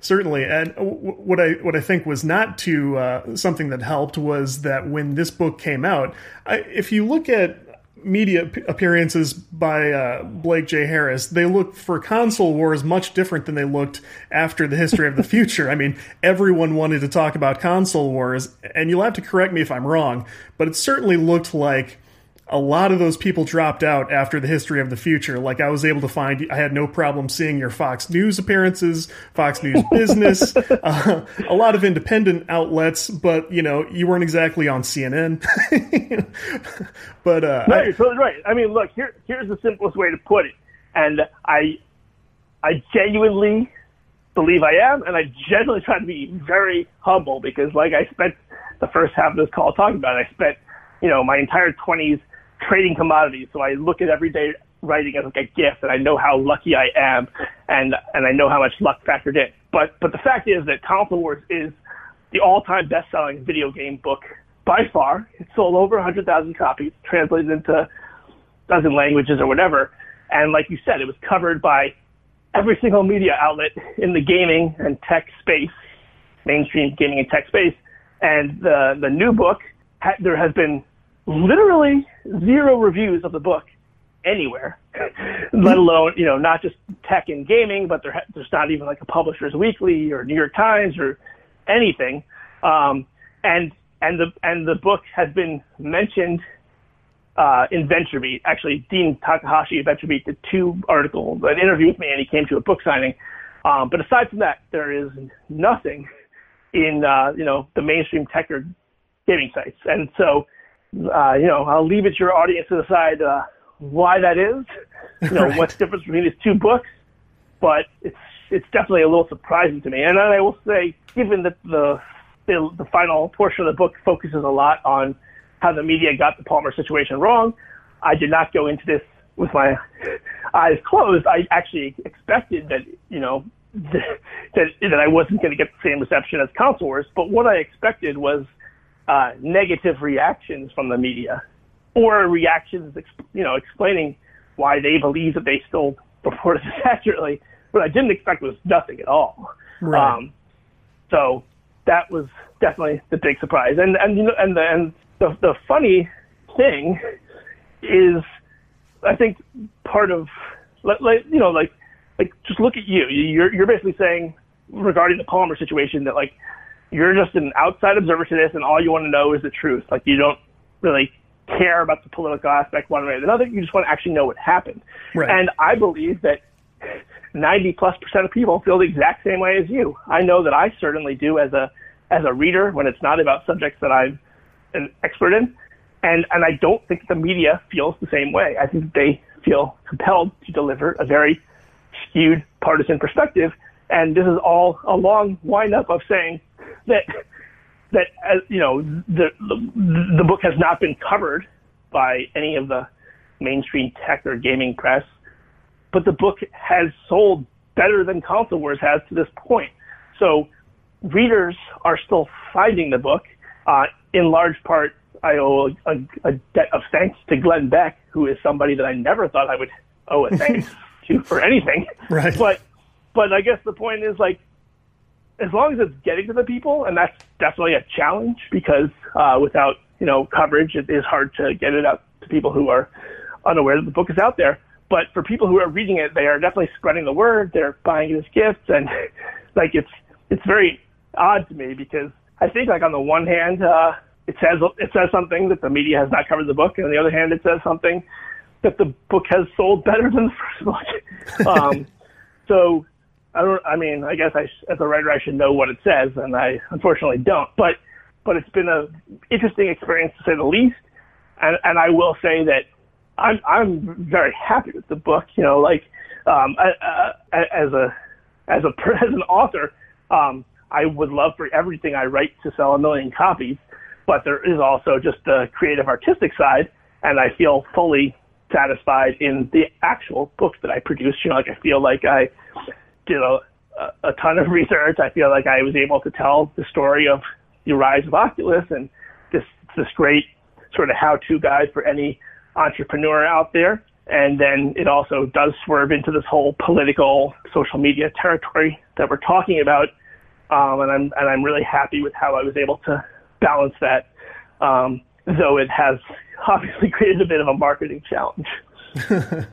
certainly, and what I what I think was not too uh, something that helped was that when this book came out, I, if you look at media appearances by uh, Blake J. Harris, they look for console wars much different than they looked after the history of the future. I mean, everyone wanted to talk about console wars, and you'll have to correct me if I'm wrong, but it certainly looked like a lot of those people dropped out after the history of the future. Like I was able to find, I had no problem seeing your Fox News appearances, Fox News Business, uh, a lot of independent outlets, but you know, you weren't exactly on CNN. but uh, no, you're totally right. I mean, look, here, here's the simplest way to put it, and I, I genuinely believe I am, and I genuinely try to be very humble because, like, I spent the first half of this call talking about it. I spent, you know, my entire 20s trading commodities. So I look at everyday writing as like a gift, and I know how lucky I am, and and I know how much luck factored in. But but the fact is that Console Wars is the all-time best-selling video game book by far. It sold over 100,000 copies, translated into dozen languages or whatever. And like you said, it was covered by every single media outlet in the gaming and tech space, mainstream gaming and tech space. And the the new book, there has been literally zero reviews of the book anywhere, let alone you know not just tech and gaming, but there, there's not even like a Publishers Weekly or New York Times or anything. Um, and and the and the book has been mentioned uh, in VentureBeat. Actually, Dean Takahashi of VentureBeat did two articles, an interview with me, and he came to a book signing. Um, but aside from that, there is nothing in uh, you know the mainstream tech or gaming sites, and so uh, you know I'll leave it to your audience to decide uh, why that is. You know right. what's the difference between these two books, but it's it's definitely a little surprising to me. And I will say, given that the the, the final portion of the book focuses a lot on how the media got the Palmer situation wrong. I did not go into this with my eyes closed. I actually expected that, you know, that that I wasn't going to get the same reception as Console Wars, but what I expected was uh, negative reactions from the media, or reactions, you know, explaining why they believe that they still reported this accurately. What I didn't expect was nothing at all. Right. Um, so that was definitely the big surprise. And and you know, and the, and the the funny thing is, I think part of like you know like like just look at you. You're you're basically saying regarding the Palmer situation that like you're just an outside observer to this, and all you want to know is the truth. Like you don't really care about the political aspect one way or another. You just want to actually know what happened. Right. And I believe that 90 plus percent of people feel the exact same way as you. I know that I certainly do as a as a reader when it's not about subjects that I'm an expert in. And, and I don't think the media feels the same way. I think they feel compelled to deliver a very skewed partisan perspective. And this is all a long windup of saying that, that, uh, you know, the, the, the book has not been covered by any of the mainstream tech or gaming press, but the book has sold better than Console Wars has to this point. So readers are still finding the book uh, in large part, I owe a, a, debt of thanks to Glenn Beck, who is somebody that I never thought I would owe a thanks to for anything. Right. But, but I guess the point is like, as long as it's getting to the people, and that's definitely a challenge because uh, without you know coverage, it is hard to get it out to people who are unaware that the book is out there. But for people who are reading it, they are definitely spreading the word. They're buying it as gifts, and like it's it's very odd to me because I think like on the one hand, uh, it says it says something that the media has not covered the book, and on the other hand, it says something that the book has sold better than the first book. um, so I don't. I mean, I guess I, as a writer, I should know what it says, and I unfortunately don't. But but it's been a interesting experience to say the least, and and I will say that I'm I'm very happy with the book. You know, like um, uh, as a as a as an author. Um, I would love for everything I write to sell a million copies, but there is also just the creative artistic side, and I feel fully satisfied in the actual book that I produced. You know, like I feel like I did a, a ton of research. I feel like I was able to tell the story of the rise of Oculus and this this great sort of how-to guide for any entrepreneur out there. And then it also does swerve into this whole political social media territory that we're talking about um, and I'm and I'm really happy with how I was able to balance that. Um, though it has obviously created a bit of a marketing challenge.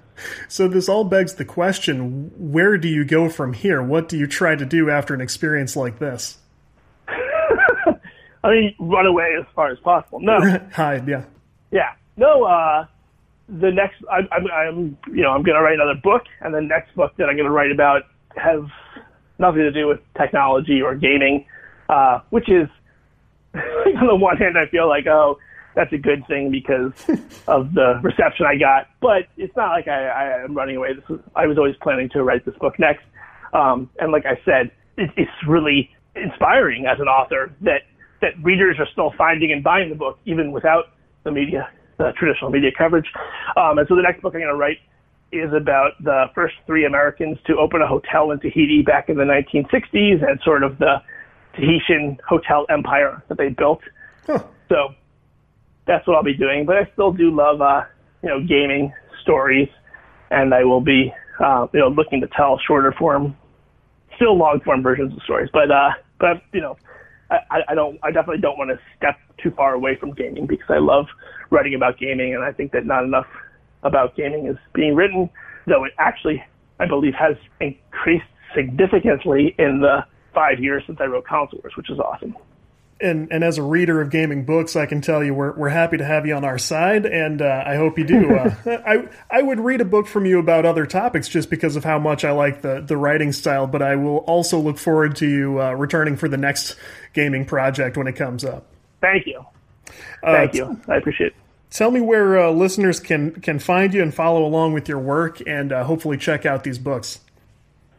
so this all begs the question: Where do you go from here? What do you try to do after an experience like this? I mean, run away as far as possible. No, hide. Yeah, yeah. No. Uh, the next, I, I'm, I'm, you know, I'm going to write another book, and the next book that I'm going to write about has nothing to do with technology or gaming, uh, which is on the one hand, I feel like, oh, that's a good thing because of the reception I got. But it's not like I, I am running away. This was, I was always planning to write this book next. Um, and like I said, it, it's really inspiring as an author that that readers are still finding and buying the book even without the media, the traditional media coverage. Um, and so the next book I'm going to write is about the first three Americans to open a hotel in Tahiti back in the 1960s and sort of the Tahitian hotel empire that they built. Huh. So that's what I'll be doing. But I still do love, uh, you know, gaming stories, and I will be, uh, you know, looking to tell shorter form, still long form versions of stories. But, uh, but you know, I, I don't, I definitely don't want to step too far away from gaming because I love writing about gaming, and I think that not enough about gaming is being written, though it actually, I believe, has increased significantly in the five years since I wrote Console Wars, which is awesome. And and as a reader of gaming books, I can tell you we're we're happy to have you on our side, and uh, I hope you do. Uh, I I would read a book from you about other topics just because of how much I like the the writing style, but I will also look forward to you uh, returning for the next gaming project when it comes up. Thank you. Thank you. I appreciate it. Tell me where uh, listeners can can find you and follow along with your work, and uh, hopefully check out these books.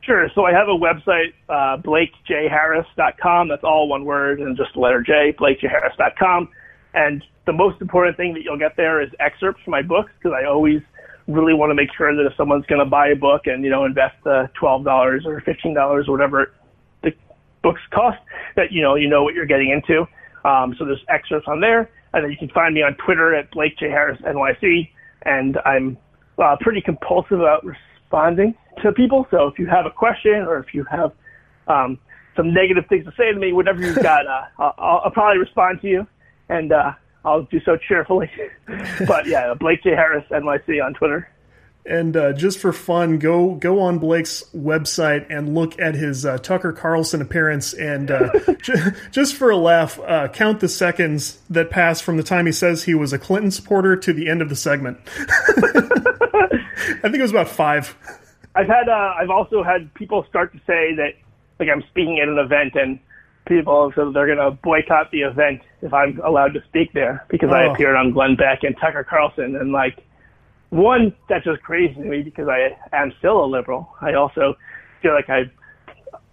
Sure. So I have a website, uh, blakejharris.com. That's all one word and just the letter J, blakejharris.com. And the most important thing that you'll get there is excerpts from my books because I always really want to make sure that if someone's going to buy a book and, you know, invest uh, $12 or $15 or whatever the books cost, that, you know, you know what you're getting into. Um, so there's excerpts on there. And then you can find me on Twitter at Blake J. Harris NYC. And I'm uh, pretty compulsive about responding to people. So if you have a question or if you have um, some negative things to say to me, whatever you've got, uh, I'll, I'll, probably respond to you, and uh, I'll do so cheerfully. but yeah, Blake J Harris NYC on Twitter. And uh, just for fun, go go on Blake's website and look at his uh, Tucker Carlson appearance, and uh, j- just for a laugh, uh, count the seconds that pass from the time he says he was a Clinton supporter to the end of the segment. I think it was about five. I've had uh, I've also had people start to say that like I'm speaking at an event and people so they're going to boycott the event if I'm allowed to speak there because oh. I appeared on Glenn Beck and Tucker Carlson and like one that's just crazy to me because I am still a liberal. I also feel like I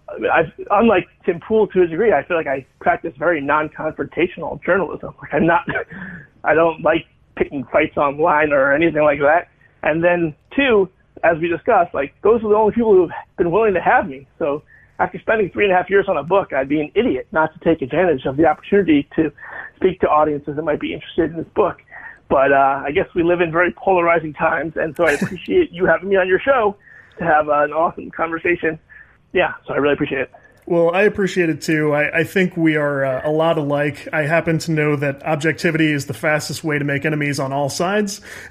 I unlike Tim Pool to a degree, I feel like I practice very non-confrontational journalism. Like I'm not I don't like picking fights online or anything like that. And then two, as we discussed, like those are the only people who've been willing to have me. So after spending three and a half years on a book, I'd be an idiot not to take advantage of the opportunity to speak to audiences that might be interested in this book. But uh, I guess we live in very polarizing times, and so I appreciate you having me on your show to have uh, an awesome conversation. Yeah, so I really appreciate it. Well, I appreciate it too. I, I think we are uh, a lot alike. I happen to know that objectivity is the fastest way to make enemies on all sides.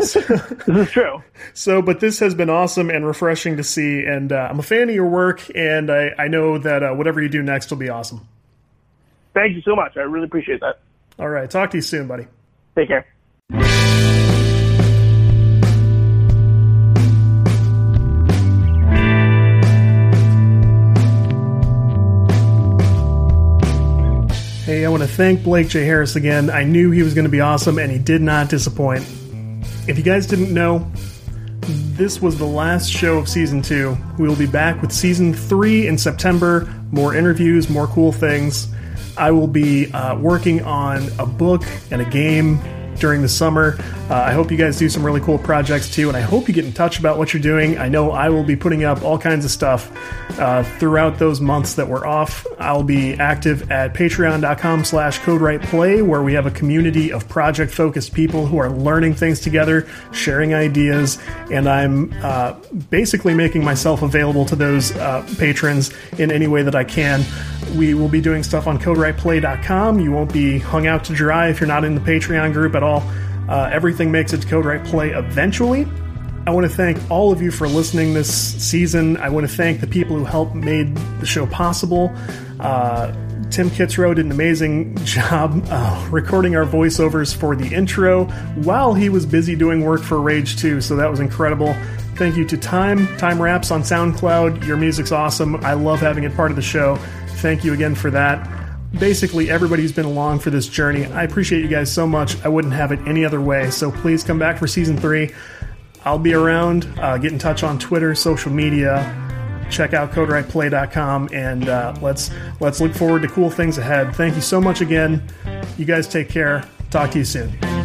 so, this is true. So, but this has been awesome and refreshing to see, and uh, I'm a fan of your work, and I, I know that uh, whatever you do next will be awesome. Thank you so much. I really appreciate that. All right. Talk to you soon, buddy. Take care. Hey, I want to thank Blake J. Harris again. I knew he was going to be awesome, and he did not disappoint. If you guys didn't know, this was the last show of season two. We will be back with season three in September. More interviews, more cool things. I will be uh, working on a book and a game during the summer. Uh, I hope you guys do some really cool projects too, and I hope you get in touch about what you're doing. I know I will be putting up all kinds of stuff uh, throughout those months that we're off. I'll be active at patreon.com slash codewriteplay, where we have a community of project-focused people who are learning things together, sharing ideas, and I'm uh, basically making myself available to those uh, patrons in any way that I can. We will be doing stuff on codewriteplay.com. You won't be hung out to dry if you're not in the Patreon group at all. Uh, everything makes it to Play eventually. I want to thank all of you for listening this season. I want to thank the people who helped made the show possible. Uh, Tim Kitzrow did an amazing job uh, recording our voiceovers for the intro while he was busy doing work for Rage 2, so that was incredible. Thank you to Time, Time Raps on SoundCloud. Your music's awesome. I love having it part of the show. Thank you again for that. Basically, everybody who's been along for this journey, I appreciate you guys so much. I wouldn't have it any other way. So please come back for season three. I'll be around. Uh, get in touch on Twitter, social media. Check out CodeWritePlay.com, and uh, let's let's look forward to cool things ahead. Thank you so much again. You guys take care. Talk to you soon.